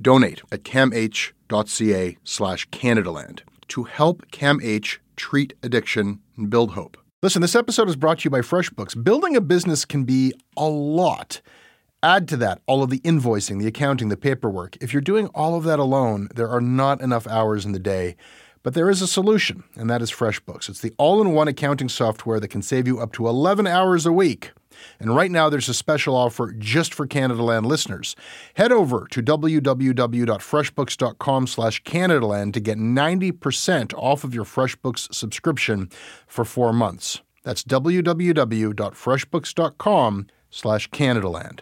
Donate at camh.ca slash Canadaland to help CAMH treat addiction and build hope. Listen, this episode is brought to you by FreshBooks. Building a business can be a lot. Add to that all of the invoicing, the accounting, the paperwork. If you're doing all of that alone, there are not enough hours in the day. But there is a solution, and that is FreshBooks. It's the all in one accounting software that can save you up to 11 hours a week. And right now, there's a special offer just for Canadaland listeners. Head over to www.freshbooks.com slash CanadaLand to get 90% off of your FreshBooks subscription for four months. That's www.freshbooks.com slash CanadaLand.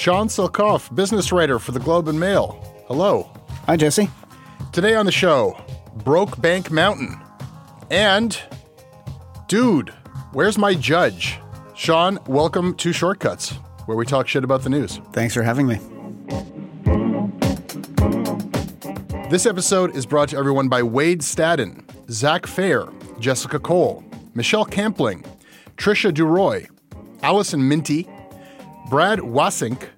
Sean Silcoff, business writer for the Globe and Mail. Hello. Hi, Jesse. Today on the show, Brokebank Mountain. And, dude, where's my judge? Sean, welcome to Shortcuts, where we talk shit about the news. Thanks for having me. This episode is brought to everyone by Wade Stadden, Zach Fair, Jessica Cole, Michelle Campling, Trisha Duroy, Allison Minty, Brad Wasink,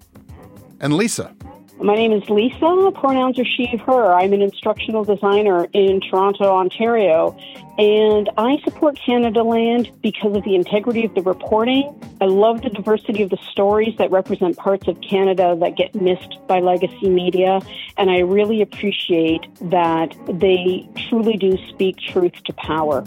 and Lisa. My name is Lisa. Pronouns are she, her. I'm an instructional designer in Toronto, Ontario, and I support Canadaland because of the integrity of the reporting. I love the diversity of the stories that represent parts of Canada that get missed by legacy media, and I really appreciate that they truly do speak truth to power.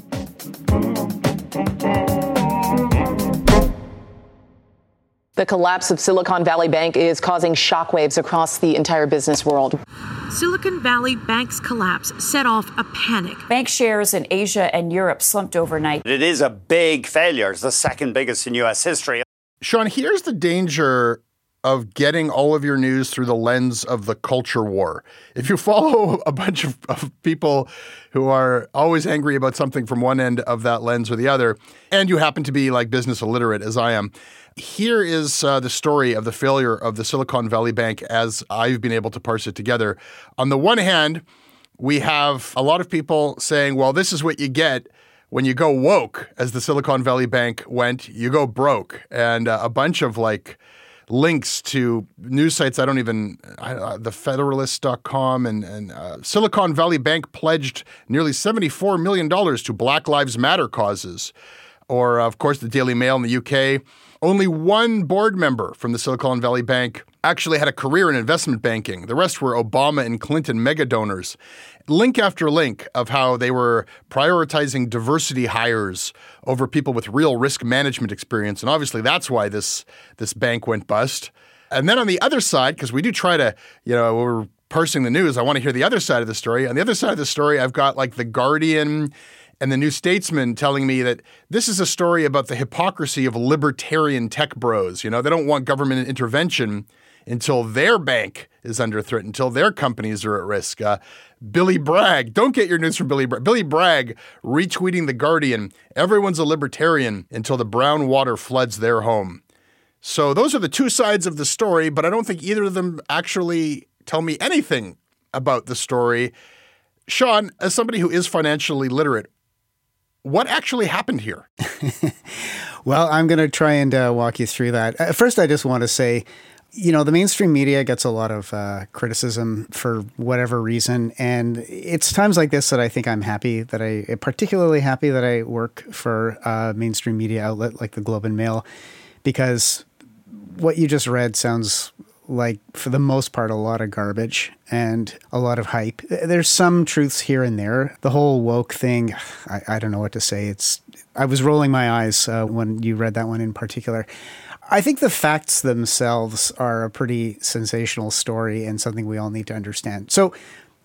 The collapse of Silicon Valley Bank is causing shockwaves across the entire business world. Silicon Valley Bank's collapse set off a panic. Bank shares in Asia and Europe slumped overnight. It is a big failure. It's the second biggest in U.S. history. Sean, here's the danger of getting all of your news through the lens of the culture war. If you follow a bunch of, of, people who are always angry about something from one end of that lens or the other, and you happen to be like business illiterate as I am, here is uh, the story of the failure of the Silicon Valley Bank as I've been able to parse it together. On the one hand, we have a lot of people saying, well, this is what you get when you go woke, as the Silicon Valley Bank went, you go broke. And uh, a bunch of like, links to news sites I don't even, uh, thefederalist.com and, and uh, Silicon Valley Bank pledged nearly $74 million to Black Lives Matter causes. or, of course, the Daily Mail in the UK. Only one board member from the Silicon Valley Bank actually had a career in investment banking. The rest were Obama and Clinton mega donors. Link after link of how they were prioritizing diversity hires over people with real risk management experience. And obviously, that's why this, this bank went bust. And then on the other side, because we do try to, you know, we're parsing the news, I want to hear the other side of the story. On the other side of the story, I've got like The Guardian and the New Statesman telling me that this is a story about the hypocrisy of libertarian tech bros. You know, they don't want government intervention until their bank is under threat, until their companies are at risk. Uh, Billy Bragg, don't get your news from Billy Bragg. Billy Bragg retweeting The Guardian everyone's a libertarian until the brown water floods their home. So those are the two sides of the story, but I don't think either of them actually tell me anything about the story. Sean, as somebody who is financially literate, what actually happened here? well, I'm going to try and uh, walk you through that. Uh, first, I just want to say, you know, the mainstream media gets a lot of uh, criticism for whatever reason. And it's times like this that I think I'm happy that I, particularly happy that I work for a mainstream media outlet like the Globe and Mail, because what you just read sounds like for the most part a lot of garbage and a lot of hype. There's some truths here and there. The whole woke thing, I, I don't know what to say. It's I was rolling my eyes uh, when you read that one in particular. I think the facts themselves are a pretty sensational story and something we all need to understand. So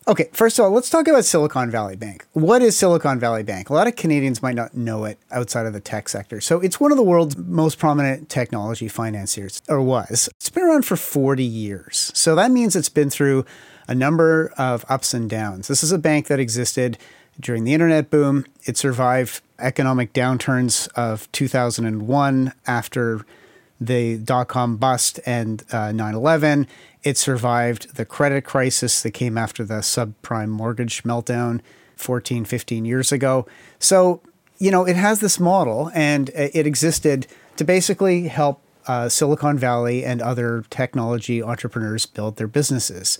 Okay, first of all, let's talk about Silicon Valley Bank. What is Silicon Valley Bank? A lot of Canadians might not know it outside of the tech sector. So it's one of the world's most prominent technology financiers, or was. It's been around for 40 years. So that means it's been through a number of ups and downs. This is a bank that existed during the internet boom. It survived economic downturns of 2001 after the dot com bust and uh, 9 11. It survived the credit crisis that came after the subprime mortgage meltdown 14, 15 years ago. So, you know, it has this model and it existed to basically help uh, Silicon Valley and other technology entrepreneurs build their businesses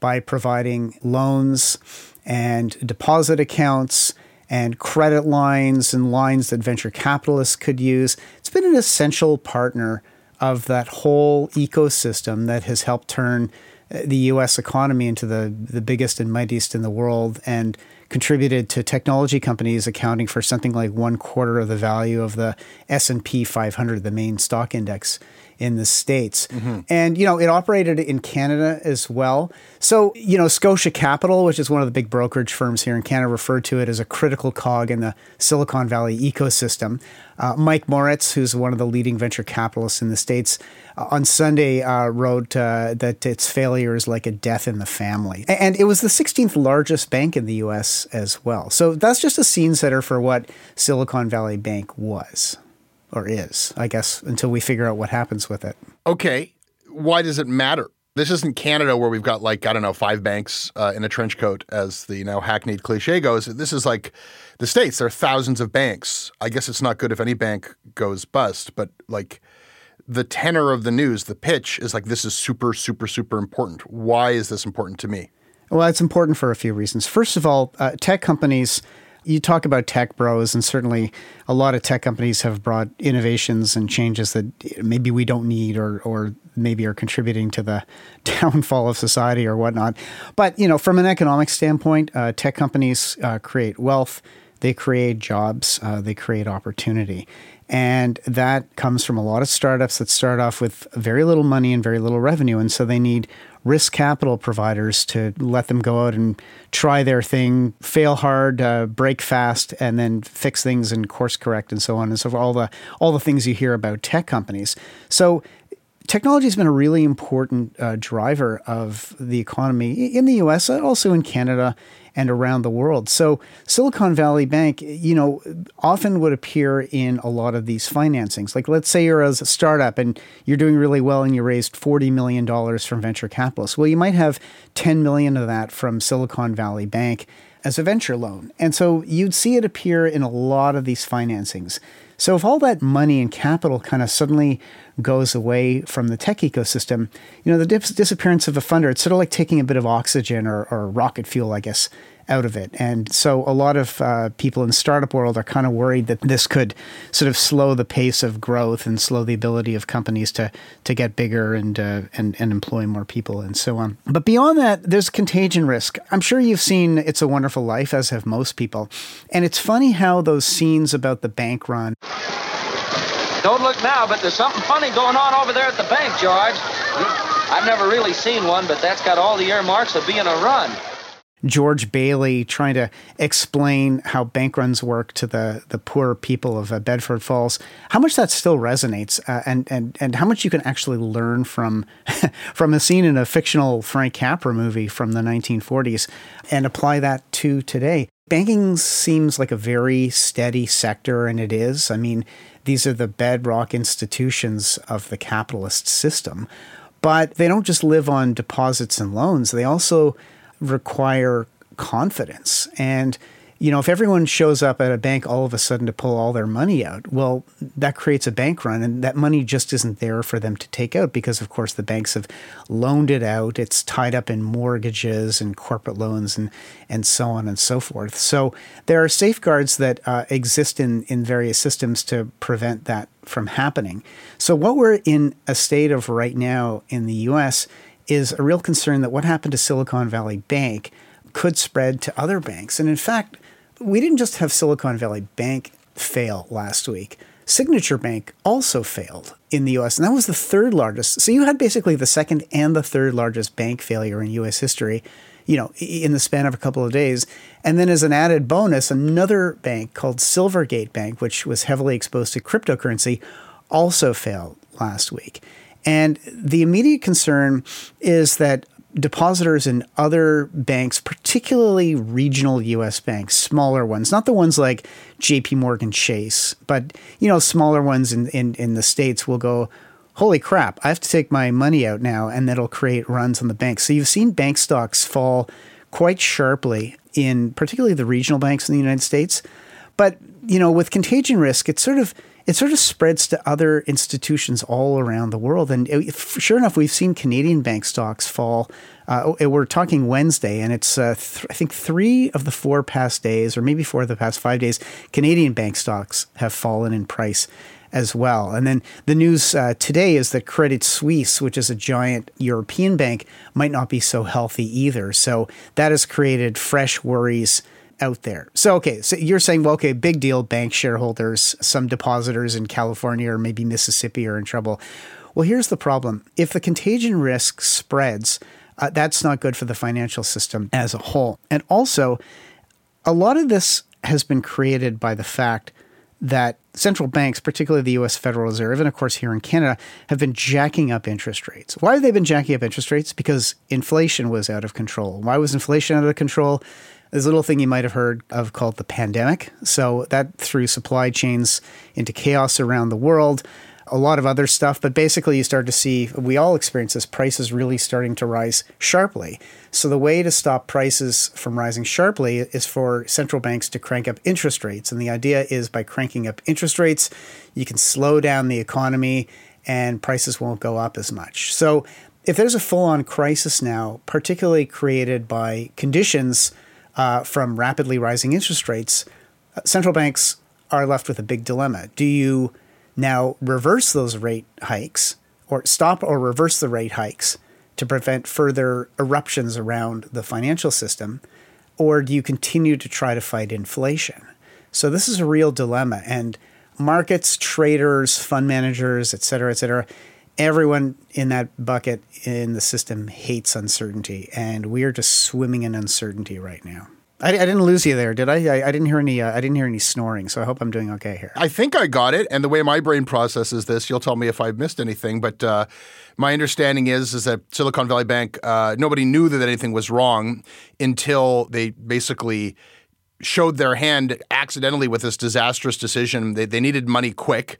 by providing loans and deposit accounts and credit lines and lines that venture capitalists could use. It's been an essential partner of that whole ecosystem that has helped turn uh, the U.S. economy into the the biggest and mightiest in the world, and contributed to technology companies accounting for something like one quarter of the value of the S and P 500, the main stock index in the States. Mm-hmm. And, you know, it operated in Canada as well. So, you know, Scotia Capital, which is one of the big brokerage firms here in Canada, referred to it as a critical cog in the Silicon Valley ecosystem. Uh, Mike Moritz, who's one of the leading venture capitalists in the States, uh, on Sunday uh, wrote uh, that its failure is like a death in the family. And it was the 16th largest bank in the US as well. So that's just a scene setter for what Silicon Valley Bank was or is, I guess, until we figure out what happens with it. Okay. Why does it matter? This isn't Canada where we've got like, I don't know, five banks uh, in a trench coat, as the you now hackneyed cliche goes. This is like the States. There are thousands of banks. I guess it's not good if any bank goes bust, but like the tenor of the news, the pitch is like, this is super, super, super important. Why is this important to me? Well, it's important for a few reasons. First of all, uh, tech companies you talk about tech bros, and certainly a lot of tech companies have brought innovations and changes that maybe we don't need or, or maybe are contributing to the downfall of society or whatnot. But, you know, from an economic standpoint, uh, tech companies uh, create wealth, they create jobs, uh, they create opportunity. And that comes from a lot of startups that start off with very little money and very little revenue. And so they need risk capital providers to let them go out and try their thing, fail hard, uh, break fast, and then fix things and course correct and so on and so forth. All the all the things you hear about tech companies. So technology has been a really important uh, driver of the economy in the U.S., also in Canada and around the world. So Silicon Valley Bank, you know, often would appear in a lot of these financings. Like let's say you're a startup and you're doing really well and you raised $40 million from venture capitalists. Well, you might have 10 million of that from Silicon Valley Bank as a venture loan. And so you'd see it appear in a lot of these financings. So if all that money and capital kind of suddenly goes away from the tech ecosystem, you know, the dis- disappearance of a funder, it's sort of like taking a bit of oxygen or, or rocket fuel, I guess, out of it. And so a lot of uh, people in the startup world are kind of worried that this could sort of slow the pace of growth and slow the ability of companies to to get bigger and uh, and and employ more people and so on. But beyond that, there's contagion risk. I'm sure you've seen It's a Wonderful Life, as have most people. And it's funny how those scenes about the bank run. Don't look now, but there's something funny going on over there at the bank, George. I've never really seen one, but that's got all the earmarks of being a run. George Bailey trying to explain how bank runs work to the, the poor people of uh, Bedford Falls, how much that still resonates, uh, and, and, and how much you can actually learn from, from a scene in a fictional Frank Capra movie from the 1940s and apply that to today. Banking seems like a very steady sector, and it is. I mean, these are the bedrock institutions of the capitalist system. But they don't just live on deposits and loans, they also require confidence. And you know, if everyone shows up at a bank all of a sudden to pull all their money out, well, that creates a bank run, and that money just isn't there for them to take out because, of course, the banks have loaned it out. It's tied up in mortgages and corporate loans and and so on and so forth. So there are safeguards that uh, exist in in various systems to prevent that from happening. So what we're in a state of right now in the U.S. is a real concern that what happened to Silicon Valley Bank could spread to other banks, and in fact we didn't just have Silicon Valley Bank fail last week. Signature Bank also failed in the US, and that was the third largest. So you had basically the second and the third largest bank failure in US history, you know, in the span of a couple of days. And then as an added bonus, another bank called Silvergate Bank, which was heavily exposed to cryptocurrency, also failed last week. And the immediate concern is that depositors in other banks, particularly regional US banks, smaller ones, not the ones like JP Morgan Chase, but you know, smaller ones in, in, in the States will go, holy crap, I have to take my money out now, and that'll create runs on the bank. So you've seen bank stocks fall quite sharply in particularly the regional banks in the United States. But, you know, with contagion risk, it's sort of it sort of spreads to other institutions all around the world. And it, sure enough, we've seen Canadian bank stocks fall. Uh, we're talking Wednesday, and it's uh, th- I think three of the four past days, or maybe four of the past five days, Canadian bank stocks have fallen in price as well. And then the news uh, today is that Credit Suisse, which is a giant European bank, might not be so healthy either. So that has created fresh worries out there. So, okay, so you're saying, well, okay, big deal, bank shareholders, some depositors in California or maybe Mississippi are in trouble. Well, here's the problem if the contagion risk spreads, uh, that's not good for the financial system as a whole. And also, a lot of this has been created by the fact that central banks, particularly the US Federal Reserve, and of course here in Canada, have been jacking up interest rates. Why have they been jacking up interest rates? Because inflation was out of control. Why was inflation out of control? There's a little thing you might have heard of called the pandemic. So that threw supply chains into chaos around the world. A lot of other stuff, but basically, you start to see we all experience this prices really starting to rise sharply. So, the way to stop prices from rising sharply is for central banks to crank up interest rates. And the idea is by cranking up interest rates, you can slow down the economy and prices won't go up as much. So, if there's a full on crisis now, particularly created by conditions uh, from rapidly rising interest rates, uh, central banks are left with a big dilemma. Do you now reverse those rate hikes or stop or reverse the rate hikes to prevent further eruptions around the financial system? Or do you continue to try to fight inflation? So this is a real dilemma. And markets, traders, fund managers, et cetera, et cetera, everyone in that bucket in the system hates uncertainty, and we are just swimming in uncertainty right now. I, I didn't lose you there, did I? I, I didn't hear any. Uh, I didn't hear any snoring, so I hope I'm doing okay here. I think I got it, and the way my brain processes this, you'll tell me if I missed anything. But uh, my understanding is is that Silicon Valley Bank, uh, nobody knew that anything was wrong until they basically showed their hand accidentally with this disastrous decision. They, they needed money quick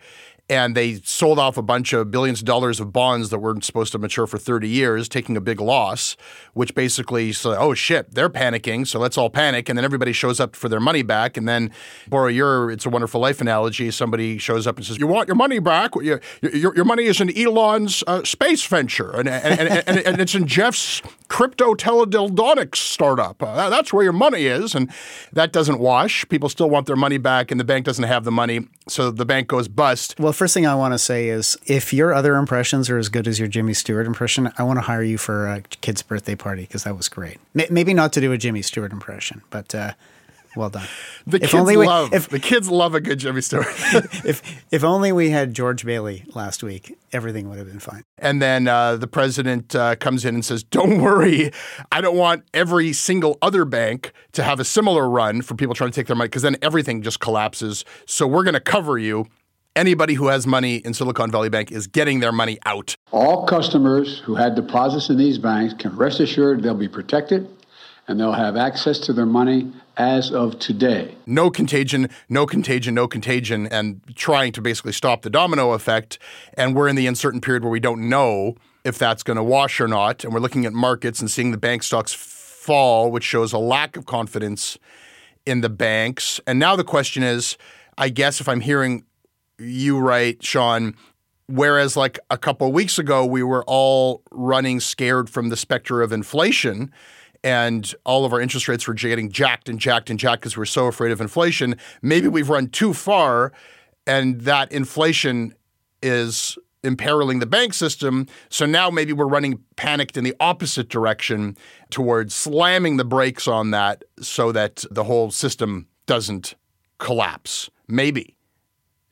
and they sold off a bunch of billions of dollars of bonds that weren't supposed to mature for 30 years, taking a big loss, which basically said, oh shit, they're panicking, so let's all panic. And then everybody shows up for their money back. And then, borrow your It's a Wonderful Life analogy, somebody shows up and says, You want your money back? Your, your, your money is in Elon's uh, space venture, and, and, and, and, and it's in Jeff's crypto teledildonics startup. Uh, that's where your money is. And that doesn't wash. People still want their money back, and the bank doesn't have the money. So the bank goes bust. Well, first thing I want to say is if your other impressions are as good as your Jimmy Stewart impression, I want to hire you for a kid's birthday party because that was great. Maybe not to do a Jimmy Stewart impression, but uh, well done. The if kids only we, love if, the kids love a good Jimmy Stewart. if if only we had George Bailey last week, everything would have been fine. And then uh, the president uh, comes in and says, "Don't worry, I don't want every single other bank to have a similar run for people trying to take their money because then everything just collapses. So we're going to cover you." anybody who has money in Silicon Valley Bank is getting their money out. All customers who had deposits in these banks can rest assured they'll be protected and they'll have access to their money as of today. No contagion, no contagion, no contagion, and trying to basically stop the domino effect. And we're in the uncertain period where we don't know if that's going to wash or not. And we're looking at markets and seeing the bank stocks fall, which shows a lack of confidence in the banks. And now the question is I guess if I'm hearing you right, Sean. Whereas, like a couple weeks ago, we were all running scared from the specter of inflation, and all of our interest rates were getting jacked and jacked and jacked because we we're so afraid of inflation. Maybe we've run too far, and that inflation is imperiling the bank system. So now maybe we're running panicked in the opposite direction towards slamming the brakes on that so that the whole system doesn't collapse. Maybe.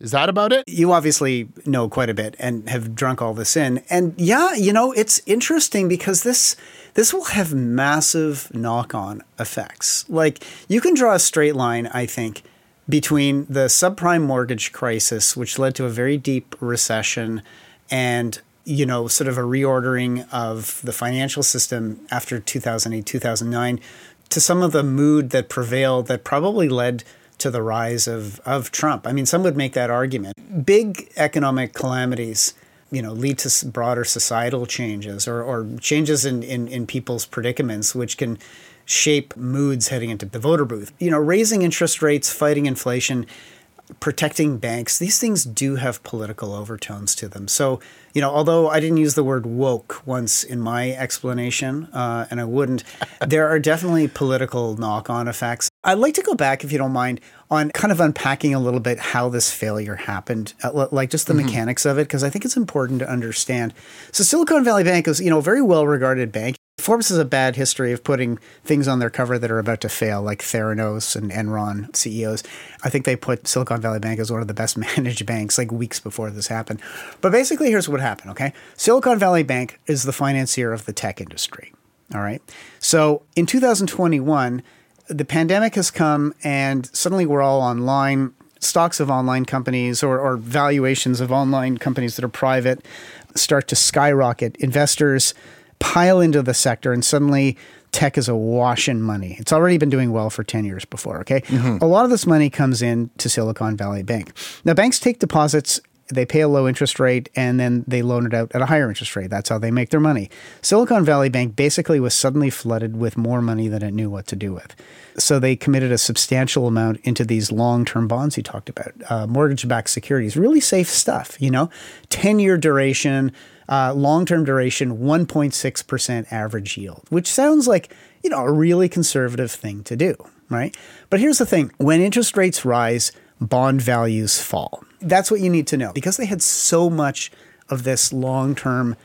Is that about it? You obviously know quite a bit and have drunk all this in. And yeah, you know, it's interesting because this this will have massive knock-on effects. Like you can draw a straight line, I think, between the subprime mortgage crisis which led to a very deep recession and you know, sort of a reordering of the financial system after 2008, 2009 to some of the mood that prevailed that probably led to the rise of, of Trump. I mean, some would make that argument. Big economic calamities, you know, lead to broader societal changes or, or changes in, in, in people's predicaments, which can shape moods heading into the voter booth. You know, raising interest rates, fighting inflation, protecting banks, these things do have political overtones to them. So, you know, although I didn't use the word woke once in my explanation, uh, and I wouldn't, there are definitely political knock on effects. I'd like to go back, if you don't mind, on kind of unpacking a little bit how this failure happened, uh, like just the mm-hmm. mechanics of it, because I think it's important to understand. So, Silicon Valley Bank is, you know, a very well regarded bank. Forbes has a bad history of putting things on their cover that are about to fail, like Theranos and Enron CEOs. I think they put Silicon Valley Bank as one of the best managed banks like weeks before this happened. But basically, here's what happened, okay? Silicon Valley Bank is the financier of the tech industry, all right? So in 2021, the pandemic has come and suddenly we're all online. Stocks of online companies or, or valuations of online companies that are private start to skyrocket. Investors pile into the sector and suddenly tech is awash in money. It's already been doing well for 10 years before, okay? Mm-hmm. A lot of this money comes in to Silicon Valley Bank. Now, banks take deposits they pay a low interest rate and then they loan it out at a higher interest rate. That's how they make their money. Silicon Valley Bank basically was suddenly flooded with more money than it knew what to do with. So they committed a substantial amount into these long term bonds you talked about, uh, mortgage backed securities, really safe stuff, you know, 10 year duration, uh, long term duration, 1.6% average yield, which sounds like, you know, a really conservative thing to do, right? But here's the thing when interest rates rise, bond values fall. That's what you need to know because they had so much of this long term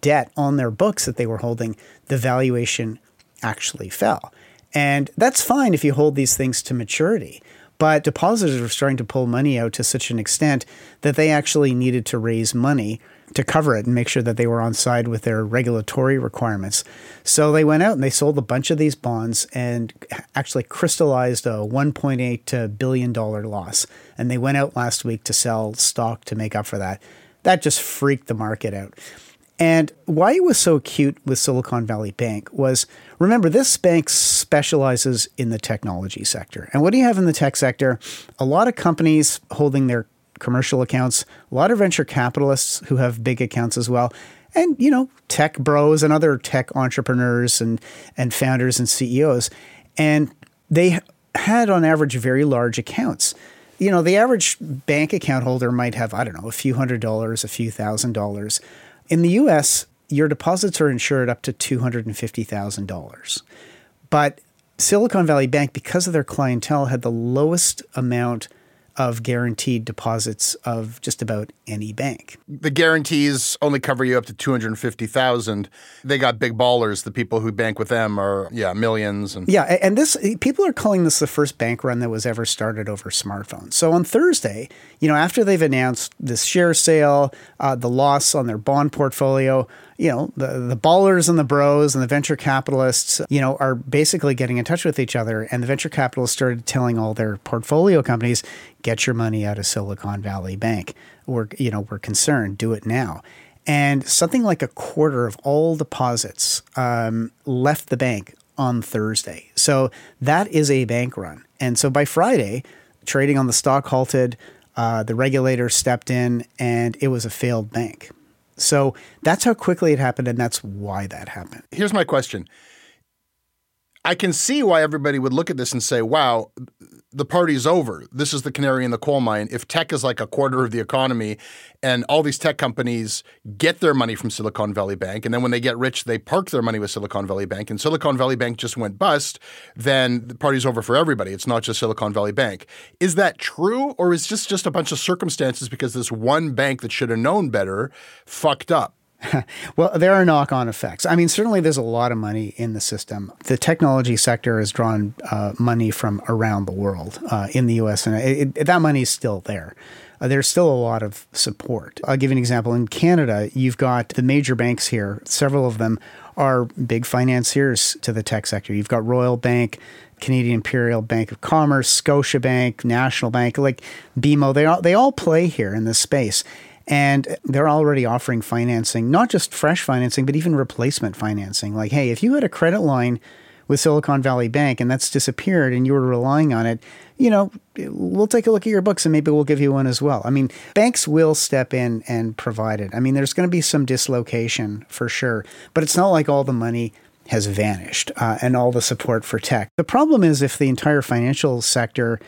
debt on their books that they were holding, the valuation actually fell. And that's fine if you hold these things to maturity. But depositors were starting to pull money out to such an extent that they actually needed to raise money to cover it and make sure that they were on side with their regulatory requirements. So they went out and they sold a bunch of these bonds and actually crystallized a 1.8 billion dollar loss. And they went out last week to sell stock to make up for that. That just freaked the market out. And why it was so cute with Silicon Valley Bank was remember, this bank specializes in the technology sector. And what do you have in the tech sector? A lot of companies holding their commercial accounts, a lot of venture capitalists who have big accounts as well. And, you know, tech bros and other tech entrepreneurs and, and founders and CEOs. And they had on average very large accounts. You know, the average bank account holder might have, I don't know, a few hundred dollars, a few thousand dollars. In the US, your deposits are insured up to $250,000. But Silicon Valley Bank, because of their clientele, had the lowest amount of guaranteed deposits of just about any bank. The guarantees only cover you up to 250,000. They got big ballers. The people who bank with them are yeah, millions and Yeah, and this people are calling this the first bank run that was ever started over smartphones. So on Thursday, you know, after they've announced this share sale, uh, the loss on their bond portfolio, you know, the, the ballers and the bros and the venture capitalists, you know, are basically getting in touch with each other. And the venture capitalists started telling all their portfolio companies, get your money out of Silicon Valley Bank. We're, you know, we're concerned, do it now. And something like a quarter of all deposits um, left the bank on Thursday. So that is a bank run. And so by Friday, trading on the stock halted, uh, the regulator stepped in, and it was a failed bank. So that's how quickly it happened, and that's why that happened. Here's my question. I can see why everybody would look at this and say, wow, the party's over. This is the canary in the coal mine. If tech is like a quarter of the economy and all these tech companies get their money from Silicon Valley Bank, and then when they get rich, they park their money with Silicon Valley Bank, and Silicon Valley Bank just went bust, then the party's over for everybody. It's not just Silicon Valley Bank. Is that true, or is this just a bunch of circumstances because this one bank that should have known better fucked up? well, there are knock on effects. I mean, certainly there's a lot of money in the system. The technology sector has drawn uh, money from around the world uh, in the US, and it, it, that money is still there. Uh, there's still a lot of support. I'll give you an example. In Canada, you've got the major banks here, several of them are big financiers to the tech sector. You've got Royal Bank, Canadian Imperial Bank of Commerce, Scotiabank, National Bank, like BMO, they all, they all play here in this space. And they're already offering financing, not just fresh financing, but even replacement financing. Like, hey, if you had a credit line with Silicon Valley Bank and that's disappeared and you were relying on it, you know, we'll take a look at your books and maybe we'll give you one as well. I mean, banks will step in and provide it. I mean, there's going to be some dislocation for sure, but it's not like all the money has vanished uh, and all the support for tech. The problem is if the entire financial sector,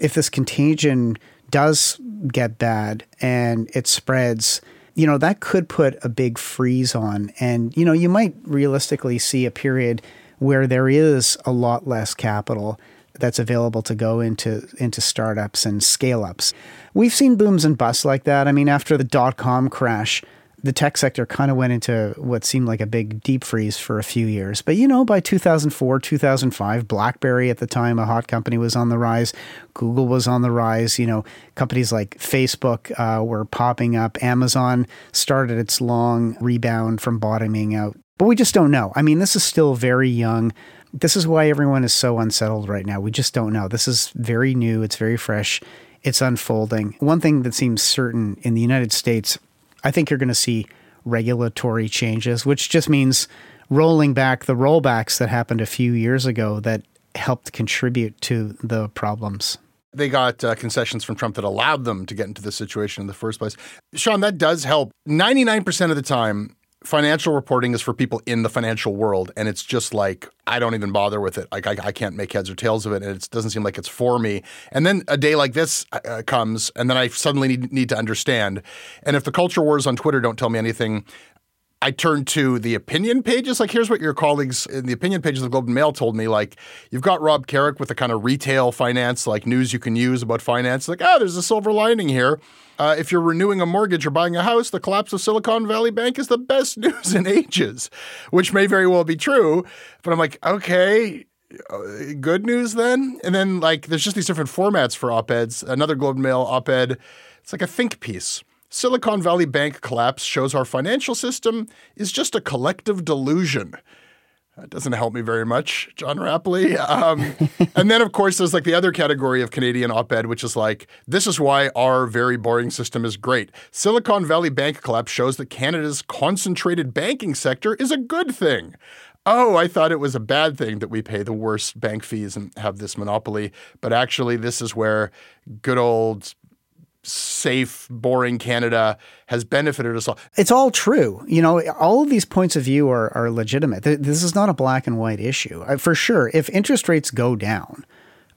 if this contagion does get bad and it spreads, you know, that could put a big freeze on. And, you know, you might realistically see a period where there is a lot less capital that's available to go into into startups and scale ups. We've seen booms and busts like that. I mean, after the dot com crash, the tech sector kind of went into what seemed like a big deep freeze for a few years. But you know, by 2004, 2005, BlackBerry at the time, a hot company, was on the rise. Google was on the rise. You know, companies like Facebook uh, were popping up. Amazon started its long rebound from bottoming out. But we just don't know. I mean, this is still very young. This is why everyone is so unsettled right now. We just don't know. This is very new, it's very fresh, it's unfolding. One thing that seems certain in the United States I think you're going to see regulatory changes, which just means rolling back the rollbacks that happened a few years ago that helped contribute to the problems. They got uh, concessions from Trump that allowed them to get into this situation in the first place. Sean, that does help. 99% of the time, financial reporting is for people in the financial world and it's just like i don't even bother with it. Like i, I can't make heads or tails of it and it doesn't seem like it's for me. And then a day like this uh, uh, comes and then i suddenly need, need to understand. And if the culture wars on twitter don't tell me anything I turn to the opinion pages. Like, here's what your colleagues in the opinion pages of the Globe and Mail told me. Like, you've got Rob Carrick with the kind of retail finance, like news you can use about finance. Like, oh, there's a silver lining here. Uh, if you're renewing a mortgage or buying a house, the collapse of Silicon Valley Bank is the best news in ages, which may very well be true. But I'm like, okay, uh, good news then. And then like, there's just these different formats for op-eds. Another Globe and Mail op-ed, it's like a think piece. Silicon Valley Bank collapse shows our financial system is just a collective delusion. That doesn't help me very much, John Rapley. Um, and then, of course, there's like the other category of Canadian op ed, which is like, this is why our very boring system is great. Silicon Valley Bank collapse shows that Canada's concentrated banking sector is a good thing. Oh, I thought it was a bad thing that we pay the worst bank fees and have this monopoly. But actually, this is where good old safe, boring Canada has benefited us all. It's all true. You know, all of these points of view are, are legitimate. This is not a black and white issue. For sure, if interest rates go down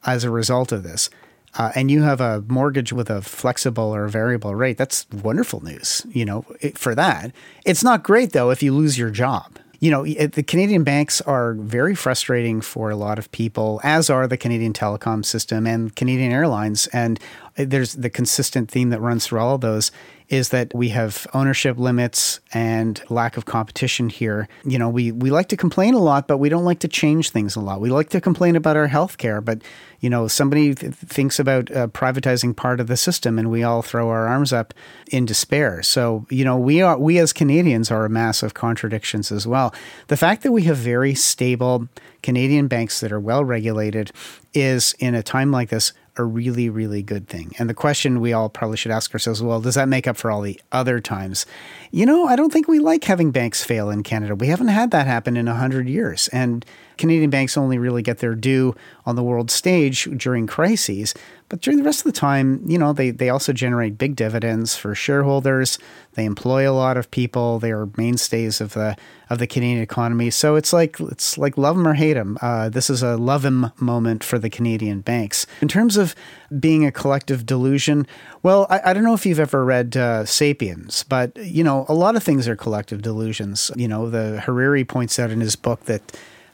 as a result of this, uh, and you have a mortgage with a flexible or variable rate, that's wonderful news, you know, for that. It's not great, though, if you lose your job you know, the Canadian banks are very frustrating for a lot of people, as are the Canadian telecom system and Canadian Airlines. And uh, there's the consistent theme that runs through all of those is that we have ownership limits and lack of competition here. You know, we, we like to complain a lot, but we don't like to change things a lot. We like to complain about our health care, but, you know, somebody th- thinks about uh, privatizing part of the system and we all throw our arms up in despair. So, you know, we are, we as Canadians are a mass of contradictions as well. The fact that we have very stable Canadian banks that are well regulated is in a time like this a really, really good thing. And the question we all probably should ask ourselves well, does that make up for all the other times? You know, I don't think we like having banks fail in Canada. We haven't had that happen in 100 years. And Canadian banks only really get their due on the world stage during crises. But during the rest of the time, you know, they, they also generate big dividends for shareholders. They employ a lot of people. They are mainstays of the of the Canadian economy. So it's like it's like love them or hate them. Uh, this is a love them moment for the Canadian banks. In terms of being a collective delusion, well, I, I don't know if you've ever read uh, *Sapiens*, but you know, a lot of things are collective delusions. You know, the Harari points out in his book that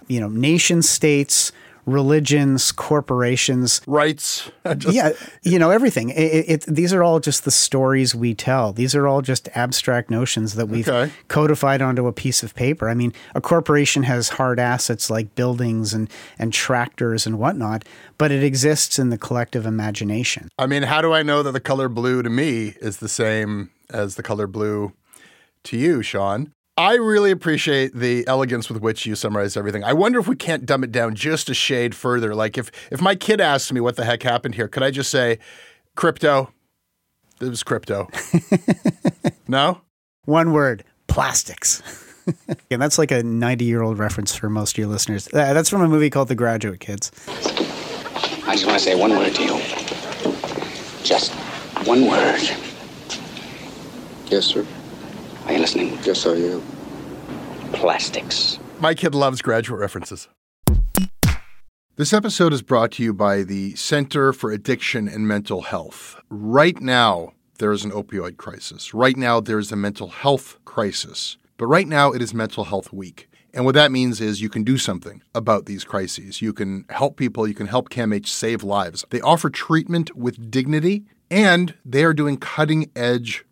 you know nation states religions, corporations, rights. Just, yeah, you know everything. It, it, these are all just the stories we tell. These are all just abstract notions that we've okay. codified onto a piece of paper. I mean, a corporation has hard assets like buildings and and tractors and whatnot, but it exists in the collective imagination. I mean, how do I know that the color blue to me is the same as the color blue to you, Sean? I really appreciate the elegance with which you summarize everything. I wonder if we can't dumb it down just a shade further. Like if if my kid asks me what the heck happened here, could I just say crypto? It was crypto. no? One word, plastics. and that's like a 90-year-old reference for most of your listeners. Uh, that's from a movie called The Graduate Kids. I just want to say one word to you. Just one word. Yes, sir. Are you listening? Yes, I am. Plastics. My kid loves graduate references. This episode is brought to you by the Center for Addiction and Mental Health. Right now, there is an opioid crisis. Right now, there is a mental health crisis. But right now, it is Mental Health Week. And what that means is you can do something about these crises. You can help people, you can help CAMH save lives. They offer treatment with dignity, and they are doing cutting edge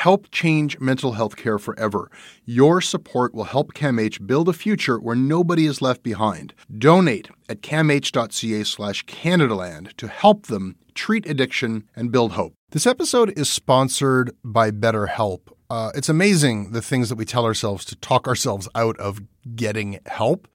Help change mental health care forever. Your support will help CAMH build a future where nobody is left behind. Donate at camh.ca slash Canadaland to help them treat addiction and build hope. This episode is sponsored by BetterHelp. Uh, it's amazing the things that we tell ourselves to talk ourselves out of getting help.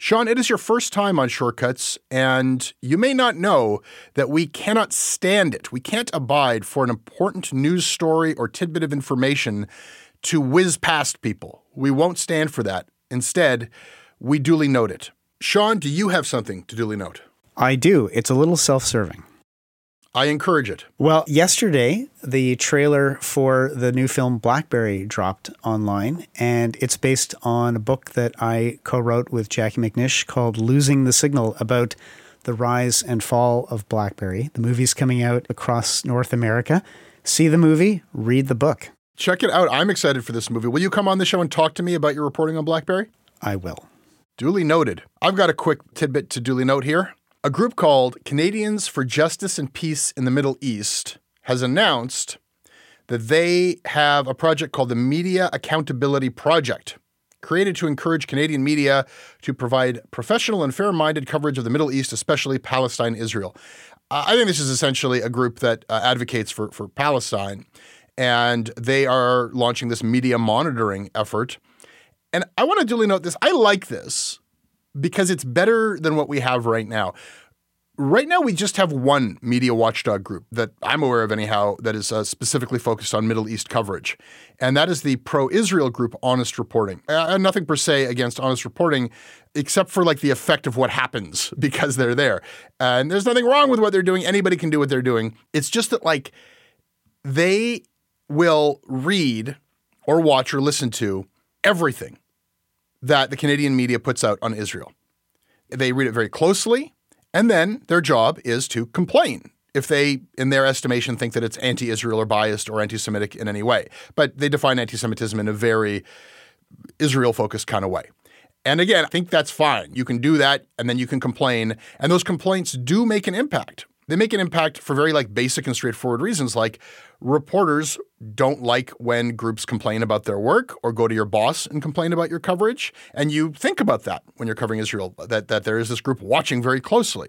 Sean, it is your first time on Shortcuts, and you may not know that we cannot stand it. We can't abide for an important news story or tidbit of information to whiz past people. We won't stand for that. Instead, we duly note it. Sean, do you have something to duly note? I do. It's a little self serving. I encourage it. Well, yesterday, the trailer for the new film Blackberry dropped online, and it's based on a book that I co wrote with Jacquie McNish called Losing the Signal about the rise and fall of Blackberry. The movie's coming out across North America. See the movie, read the book. Check it out. I'm excited for this movie. Will you come on the show and talk to me about your reporting on Blackberry? I will. Duly noted. I've got a quick tidbit to duly note here. A group called Canadians for Justice and Peace in the Middle East has announced that they have a project called the Media Accountability Project, created to encourage Canadian media to provide professional and fair minded coverage of the Middle East, especially Palestine, Israel. I think this is essentially a group that uh, advocates for, for Palestine, and they are launching this media monitoring effort. And I want to duly note this I like this because it's better than what we have right now. Right now, we just have one media watchdog group that I'm aware of, anyhow, that is uh, specifically focused on Middle East coverage. And that is the pro Israel group, Honest Reporting. Uh, nothing per se against Honest Reporting, except for like the effect of what happens because they're there. and there's nothing wrong with what they're doing. Anybody can do what they're doing. It's just that, like, they will read or watch or listen to everything that the Canadian media puts out on Israel. They read it very closely, and then their job is to complain if they, in their estimation, think that it's anti Israel or biased or anti Semitic in any way. But they define anti Semitism in a very Israel focused kind of way. And again, I think that's fine. You can do that and then you can complain. And those complaints do make an impact. They make an impact for very like basic and straightforward reasons like reporters don't like when groups complain about their work or go to your boss and complain about your coverage and you think about that when you're covering Israel that that there is this group watching very closely.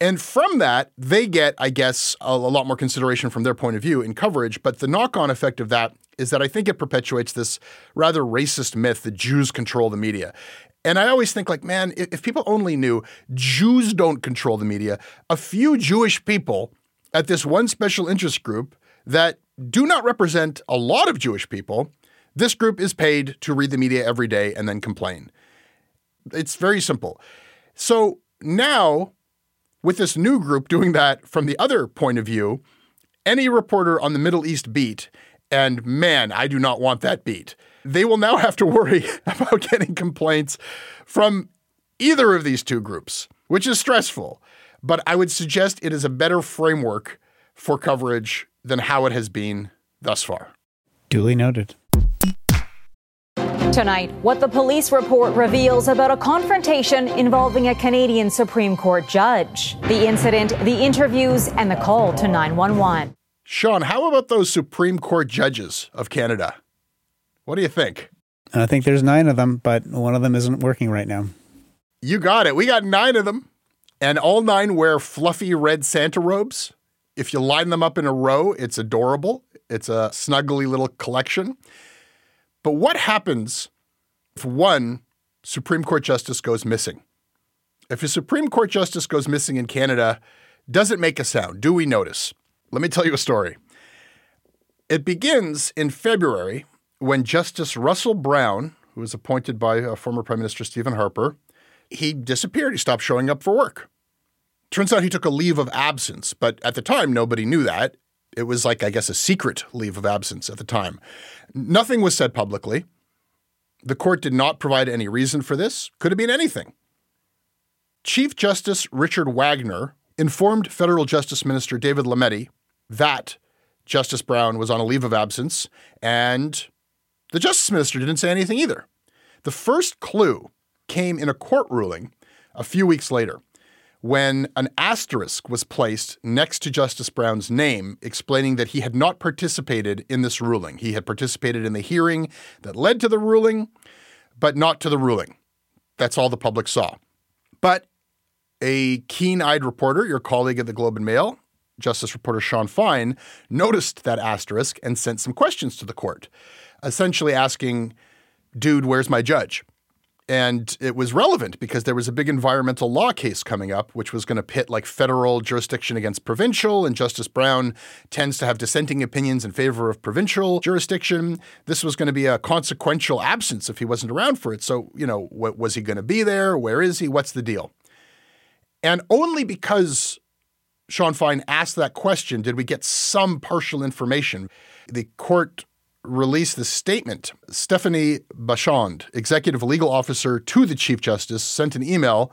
And from that, they get, I guess, a, a lot more consideration from their point of view in coverage. But the knock on effect of that is that I think it perpetuates this rather racist myth that Jews control the media. And I always think, like, man, if people only knew Jews don't control the media, a few Jewish people at this one special interest group that do not represent a lot of Jewish people, this group is paid to read the media every day and then complain. It's very simple. So now, with this new group doing that from the other point of view, any reporter on the Middle East beat, and man, I do not want that beat they will now have to worry about getting complaints from either of these two groups, which is stressful. But I would suggest it is a better framework for coverage than how it has been thus far. Duly noted. Tonight, what the police report reveals about a confrontation involving a Canadian Supreme Court judge, the incident, the interviews, and the call to 911. Sean, how about those Supreme Court judges of Canada? What do you think? I think there's nine of them, but one of them isn't working right now. You got it. We got nine of them, and all nine wear fluffy red Santa robes. If you line them up in a row, it's adorable. It's a snuggly little collection. But what happens if one Supreme Court justice goes missing? If a Supreme Court justice goes missing in Canada, does it make a sound? Do we notice? Let me tell you a story. It begins in February when Justice Russell Brown, who was appointed by uh, former Prime Minister Stephen Harper, he disappeared. He stopped showing up for work. Turns out he took a leave of absence, but at the time, nobody knew that. It was like, I guess, a secret leave of absence at the time. Nothing was said publicly. The court did not provide any reason for this. Could have been anything. Chief Justice Richard Wagner informed Federal Justice Minister David Lametti that Justice Brown was on a leave of absence and the Justice Minister didn't say anything either. The first clue came in a court ruling a few weeks later when an asterisk was placed next to Justice Brown's name, explaining that he had not participated in this ruling. He had participated in the hearing that led to the ruling, but not to the ruling. That's all the public saw. But a keen eyed reporter, your colleague at the Globe and Mail, Justice reporter Sean Fine, noticed that asterisk and sent some questions to the court essentially asking, dude, where's my judge? And it was relevant because there was a big environmental law case coming up, which was going to pit like federal jurisdiction against provincial. And Justice Brown tends to have dissenting opinions in favor of provincial jurisdiction. This was going to be a consequential absence if he wasn't around for it. So, you know, what, was he going to be there? Where is he? What's the deal? And only because Sean Fine asked that question did we get some partial information. The court released this statement. Stephanie Bachand, executive legal officer to the Chief Justice, sent an email.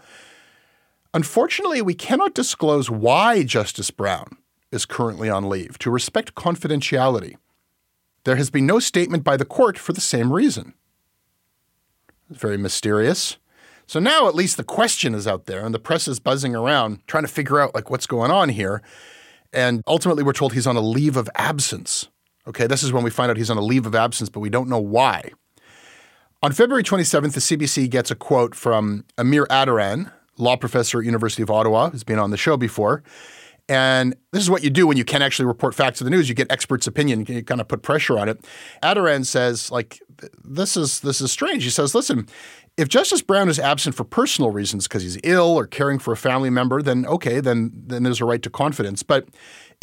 Unfortunately, we cannot disclose why Justice Brown is currently on leave to respect confidentiality. There has been no statement by the court for the same reason. It's Very mysterious. So now at least the question is out there and the press is buzzing around trying to figure out like what's going on here. And ultimately we're told he's on a leave of absence. Okay, this is when we find out he's on a leave of absence, but we don't know why. On February 27th, the CBC gets a quote from Amir Attaran, law professor at University of Ottawa, who's been on the show before. And this is what you do when you can't actually report facts to the news. You get experts' opinion. You kind of put pressure on it. Attaran says, like, this is this is strange. He says, listen, if Justice Brown is absent for personal reasons because he's ill or caring for a family member, then okay, then then there's a right to confidence. But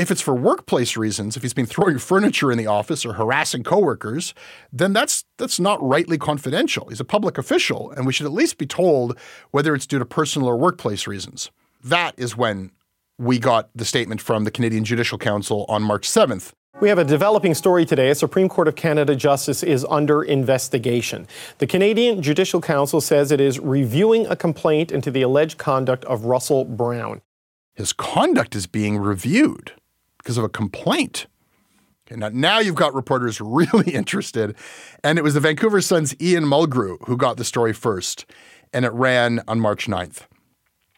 if it's for workplace reasons, if he's been throwing furniture in the office or harassing coworkers, then that's that's not rightly confidential. He's a public official, and we should at least be told whether it's due to personal or workplace reasons. That is when we got the statement from the Canadian Judicial Council on March 7th. We have a developing story today. A Supreme Court of Canada justice is under investigation. The Canadian Judicial Council says it is reviewing a complaint into the alleged conduct of Russell Brown. His conduct is being reviewed because of a complaint. Okay, now, now you've got reporters really interested. And it was the Vancouver Sun's Ian Mulgrew who got the story first, and it ran on March 9th.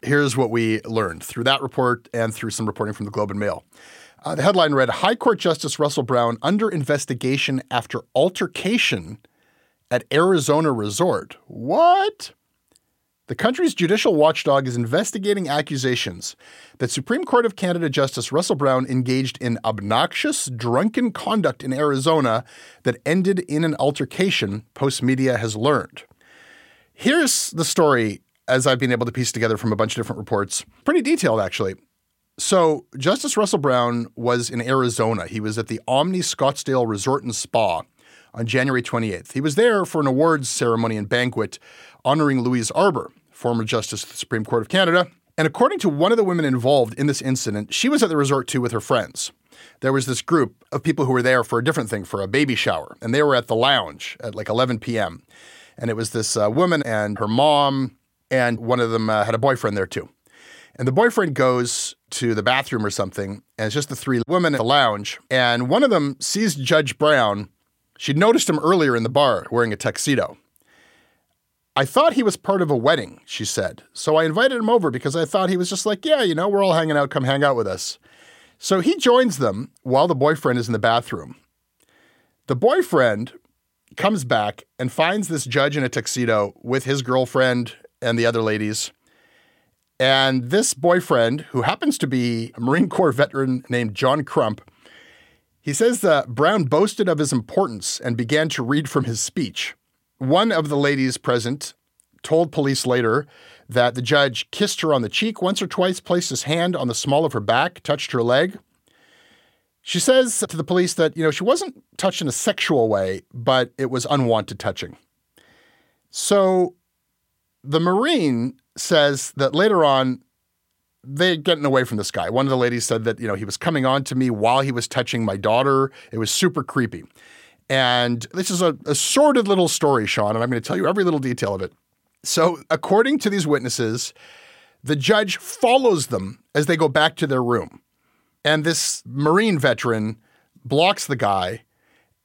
Here's what we learned through that report and through some reporting from the Globe and Mail. Uh, the headline read High Court Justice Russell Brown under investigation after altercation at Arizona resort. What? The country's judicial watchdog is investigating accusations that Supreme Court of Canada Justice Russell Brown engaged in obnoxious, drunken conduct in Arizona that ended in an altercation, Postmedia has learned. Here's the story as I've been able to piece together from a bunch of different reports. Pretty detailed, actually. So, Justice Russell Brown was in Arizona. He was at the Omni Scottsdale Resort and Spa on January 28th. He was there for an awards ceremony and banquet honoring Louise Arbour, former Justice of the Supreme Court of Canada. And according to one of the women involved in this incident, she was at the resort too with her friends. There was this group of people who were there for a different thing, for a baby shower, and they were at the lounge at like 11 p.m. And it was this uh, woman and her mom, and one of them uh, had a boyfriend there too. And the boyfriend goes to the bathroom or something, and it's just the three women at the lounge. And one of them sees Judge Brown. She'd noticed him earlier in the bar wearing a tuxedo. I thought he was part of a wedding, she said. So I invited him over because I thought he was just like, yeah, you know, we're all hanging out, come hang out with us. So he joins them while the boyfriend is in the bathroom. The boyfriend comes back and finds this judge in a tuxedo with his girlfriend and the other ladies. And this boyfriend, who happens to be a Marine Corps veteran named John Crump, he says that Brown boasted of his importance and began to read from his speech. One of the ladies present told police later that the judge kissed her on the cheek once or twice, placed his hand on the small of her back, touched her leg. She says to the police that, you know, she wasn't touched in a sexual way, but it was unwanted touching. So the Marine says that later on, they're getting away from this guy. One of the ladies said that, you know, he was coming on to me while he was touching my daughter. It was super creepy. And this is a, a sordid little story, Sean, and I'm going to tell you every little detail of it. So, according to these witnesses, the judge follows them as they go back to their room. And this Marine veteran blocks the guy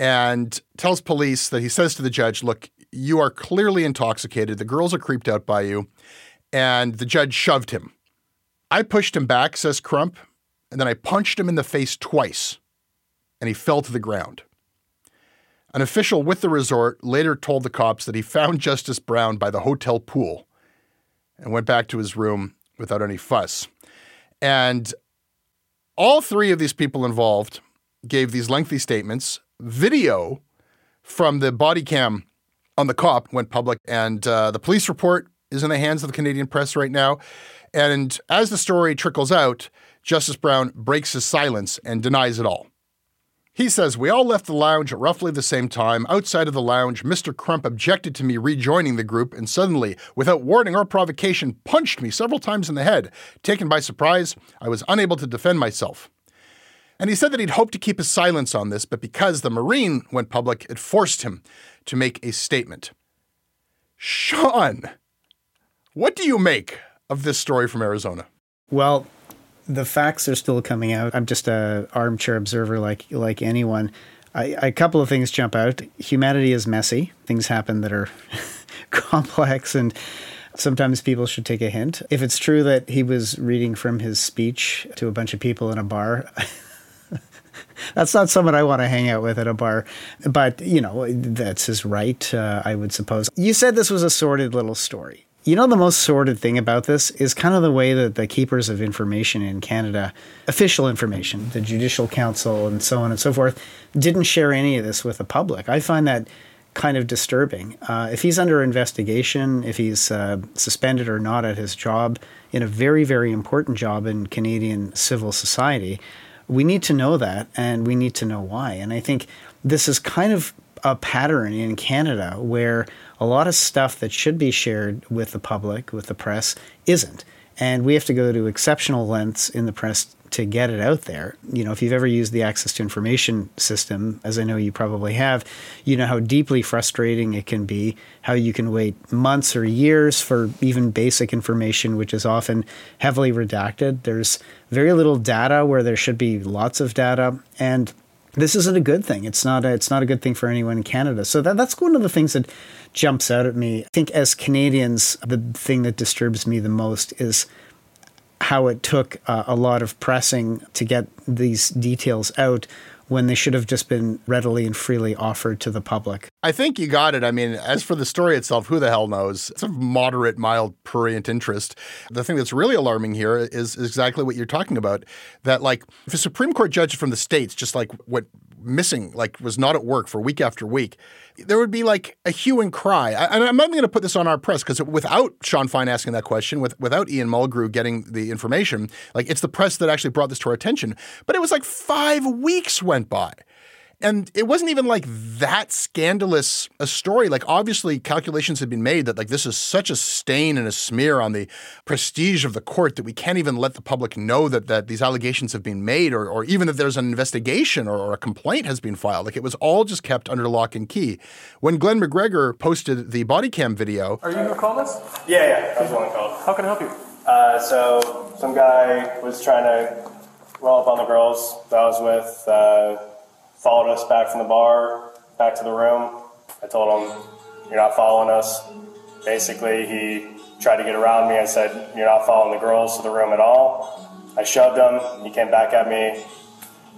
and tells police that he says to the judge, Look, you are clearly intoxicated. The girls are creeped out by you. And the judge shoved him. I pushed him back, says Crump, and then I punched him in the face twice, and he fell to the ground. An official with the resort later told the cops that he found Justice Brown by the hotel pool and went back to his room without any fuss. And all three of these people involved gave these lengthy statements. Video from the body cam on the cop went public, and uh, the police report is in the hands of the Canadian press right now. And as the story trickles out, Justice Brown breaks his silence and denies it all. He says, We all left the lounge at roughly the same time. Outside of the lounge, Mr. Crump objected to me rejoining the group and suddenly, without warning or provocation, punched me several times in the head. Taken by surprise, I was unable to defend myself. And he said that he'd hoped to keep his silence on this, but because the Marine went public, it forced him to make a statement. Sean, what do you make of this story from Arizona? Well, the facts are still coming out. I'm just a armchair observer, like like anyone. I, a couple of things jump out. Humanity is messy. Things happen that are complex, and sometimes people should take a hint. If it's true that he was reading from his speech to a bunch of people in a bar. that's not someone I want to hang out with at a bar. But, you know, that's his right, uh, I would suppose. You said this was a sordid little story. You know, the most sordid thing about this is kind of the way that the keepers of information in Canada, official information, the Judicial Council, and so on and so forth, didn't share any of this with the public. I find that kind of disturbing. Uh, if he's under investigation, if he's uh, suspended or not at his job, in a very, very important job in Canadian civil society, we need to know that and we need to know why. And I think this is kind of a pattern in Canada where a lot of stuff that should be shared with the public, with the press, isn't. And we have to go to exceptional lengths in the press to get it out there. You know, if you've ever used the access to information system, as I know you probably have, you know how deeply frustrating it can be, how you can wait months or years for even basic information, which is often heavily redacted. There's very little data where there should be lots of data. And this isn't a good thing. It's not a, it's not a good thing for anyone in Canada. So that, that's one of the things that jumps out at me. I think as Canadians, the thing that disturbs me the most is how it took uh, a lot of pressing to get these details out when they should have just been readily and freely offered to the public. I think you got it. I mean, as for the story itself, who the hell knows? It's of moderate, mild, prurient interest. The thing that's really alarming here is exactly what you're talking about. That, like, if a Supreme Court judge from the States, just like what missing, like was not at work for week after week, there would be like a hue and cry. I, I'm not going to put this on our press because without Sean Fine asking that question, with, without Ian Mulgrew getting the information, like it's the press that actually brought this to our attention. But it was like five weeks went by. And it wasn't even like that scandalous a story. Like obviously calculations had been made that like this is such a stain and a smear on the prestige of the court that we can't even let the public know that that these allegations have been made or, or even that there's an investigation or, or a complaint has been filed. Like it was all just kept under lock and key. When Glen McGregor posted the body cam video. Are you who called this? Yeah, yeah, I was the one who called. How can I help you? Uh, so some guy was trying to roll up on the girls that I was with. Uh, followed us back from the bar, back to the room. I told him, You're not following us. Basically, he tried to get around me. I said, You're not following the girls to the room at all. I shoved him. He came back at me,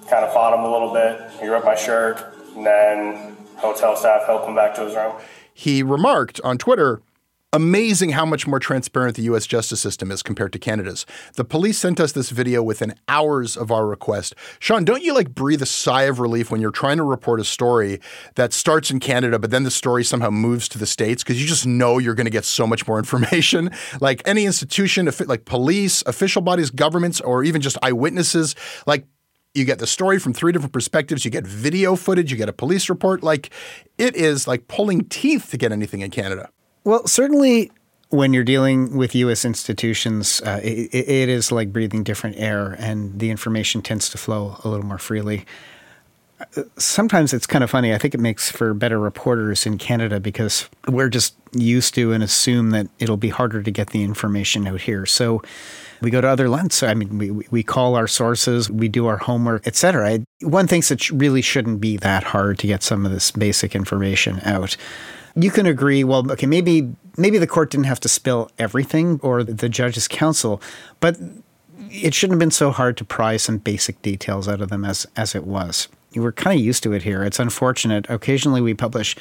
kind of fought him a little bit. He ripped my shirt, and then hotel staff helped him back to his room. He remarked on Twitter, Amazing how much more transparent the US justice system is compared to Canada's. The police sent us this video within hours of our request. Sean, don't you like breathe a sigh of relief when you're trying to report a story that starts in Canada, but then the story somehow moves to the States? Because you just know you're going to get so much more information. like any institution, like police, official bodies, governments, or even just eyewitnesses, like you get the story from three different perspectives. You get video footage. You get a police report. Like it is like pulling teeth to get anything in Canada. Well, certainly when you're dealing with U.S. institutions, uh, it, it is like breathing different air, and the information tends to flow a little more freely. Uh, sometimes it's kind of funny. I think it makes for better reporters in Canada because we're just used to and assume that it'll be harder to get the information out here. So we go to other lengths. I mean, we, we call our sources, we do our homework, etc. One thinks it really shouldn't be that hard to get some of this basic information out you can agree, well, okay, maybe maybe the court didn't have to spill everything or the judge's counsel, but it shouldn't have been so hard to pry some basic details out of them as as it was. We're kind of used to it here. It's unfortunate. Occasionally, we publish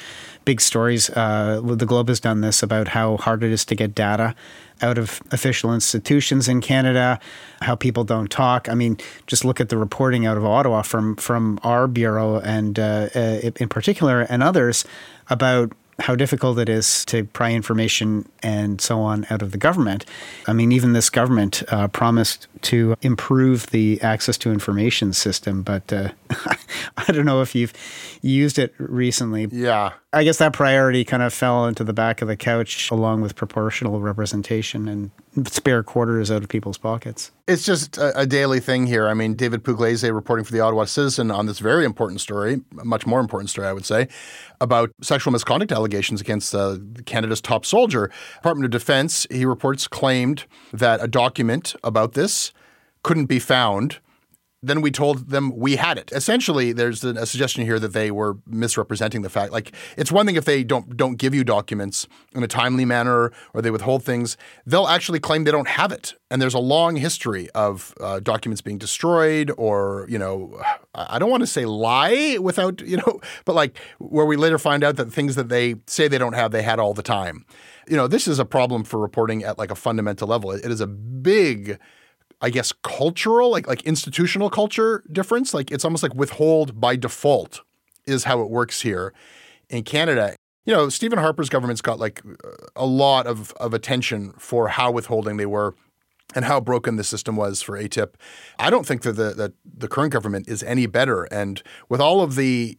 big stories. Uh, the Globe has done this about how hard it is to get data out of official institutions in Canada, how people don't talk. I mean, just look at the reporting out of Ottawa from from our bureau and uh, uh, in particular and others about how difficult it is to pry information and so on out of the government. I mean, even this government uh, promised to improve the access to information system, but uh, I don't know if you've used it recently. Yeah. I guess that priority kind of fell into the back of the couch along with proportional representation and spare quarters out of people's pockets. It's just a, a daily thing here. I mean, David Pugliese reporting for the Ottawa Citizen on this very important story, a much more important story, I would say, about sexual misconduct allegations against uh, Canada's top soldier. Department of Defense, he reports, claimed that a document about this couldn't be found then we told them we had it. Essentially, there's a suggestion here that they were misrepresenting the fact. Like it's one thing if they don't don't give you documents in a timely manner or they withhold things. They'll actually claim they don't have it. And there's a long history of uh, documents being destroyed or you know, I don't want to say lie without you know, but like where we later find out that things that they say they don't have they had all the time. You know, this is a problem for reporting at like a fundamental level. it is a big I guess cultural, like like institutional culture difference. Like it's almost like withhold by default is how it works here in Canada. You know, Stephen Harper's government's got like a lot of of attention for how withholding they were and how broken the system was for ATIP. I don't think that the that the current government is any better. And with all of the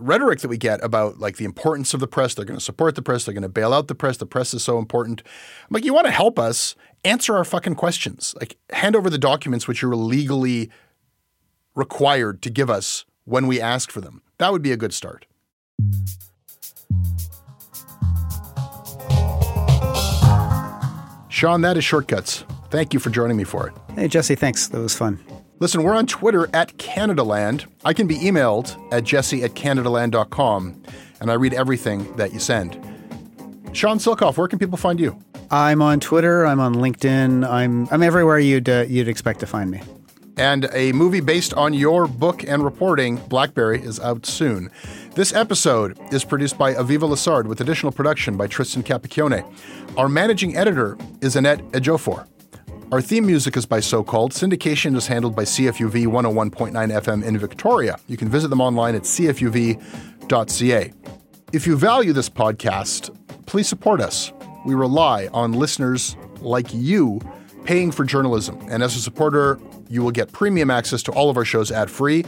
rhetoric that we get about like the importance of the press, they're going to support the press, they're going to bail out the press, the press is so important. I'm like, you want to help us answer our fucking questions. Like, hand over the documents which you're legally required to give us when we ask for them. That would be a good start. Sean, that is Shortcuts. Thank you for joining me for it. Hey, Jesse, thanks. That was fun. Listen, we're on Twitter at Canadaland. I can be emailed at jesse at Canadaland.com, and I read everything that you send. Sean Silcoff, where can people find you? I'm on Twitter. I'm on LinkedIn. I'm I'm everywhere you'd uh, you'd expect to find me. And a movie based on your book and reporting, Blackberry, is out soon. This episode is produced by Aviva Lessard with additional production by Tristan Capacchione. Our managing editor is Annette Ejiofor. Our theme music is by So Called. Syndication is handled by CFUV 101.9 FM in Victoria. You can visit them online at cfuv.ca. If you value this podcast, please support us we rely on listeners like you paying for journalism. And as a supporter, you will get premium access to all of our shows ad free,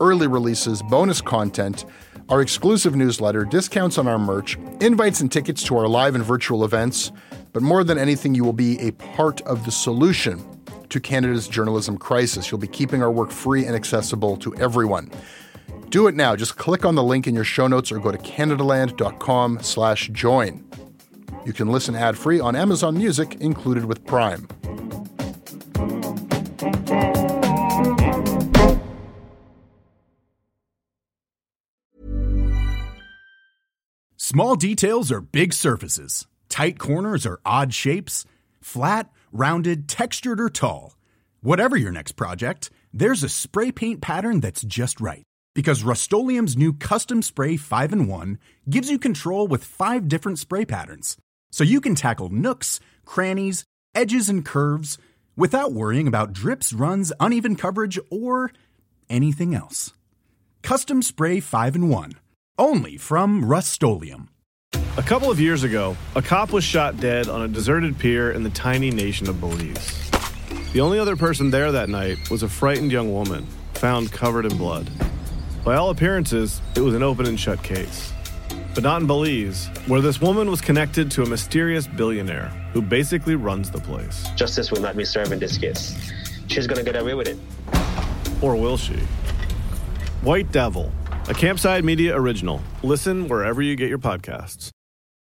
early releases, bonus content, our exclusive newsletter, discounts on our merch, invites and tickets to our live and virtual events. But more than anything, you will be a part of the solution to Canada's journalism crisis. You'll be keeping our work free and accessible to everyone. Do it now. Just click on the link in your show notes or go to canadaland.com slash join. You can listen ad free on Amazon Music, included with Prime. Small details are big surfaces, tight corners are odd shapes, flat, rounded, textured, or tall. Whatever your next project, there's a spray paint pattern that's just right. Because Rust-Oleum Custom Spray 5 and 1 gives you control with five different spray patterns so you can tackle nooks, crannies, edges, and curves without worrying about drips, runs, uneven coverage, or anything else. Custom Spray 5 and 1. Only from Rust A couple of years ago, a cop was shot dead on a deserted pier in the tiny nation of Belize. The only other person there that night was a frightened young woman, found covered in blood. By all appearances, it was an open and shut case but not in Belize, where this woman was connected to a mysterious billionaire who basically runs the place. Justice will not be served in this case. She's gonna get away with it. Or will she? White Devil, a Campside Media original. Listen wherever you get your podcasts.